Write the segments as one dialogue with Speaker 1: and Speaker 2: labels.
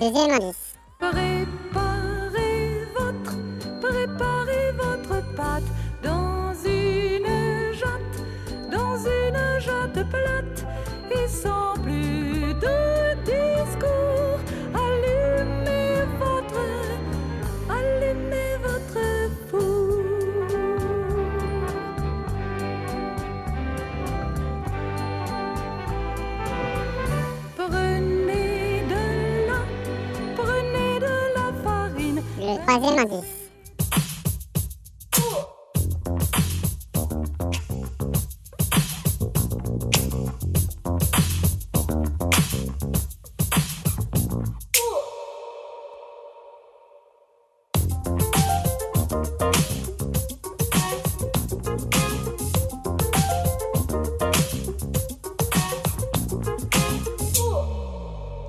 Speaker 1: Deuxième.
Speaker 2: Préparez votre, préparez votre pâte dans une jatte, dans une jatte plate et sans plus
Speaker 1: troisième indice.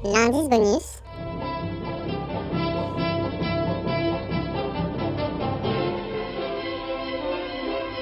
Speaker 1: L'indice bonus.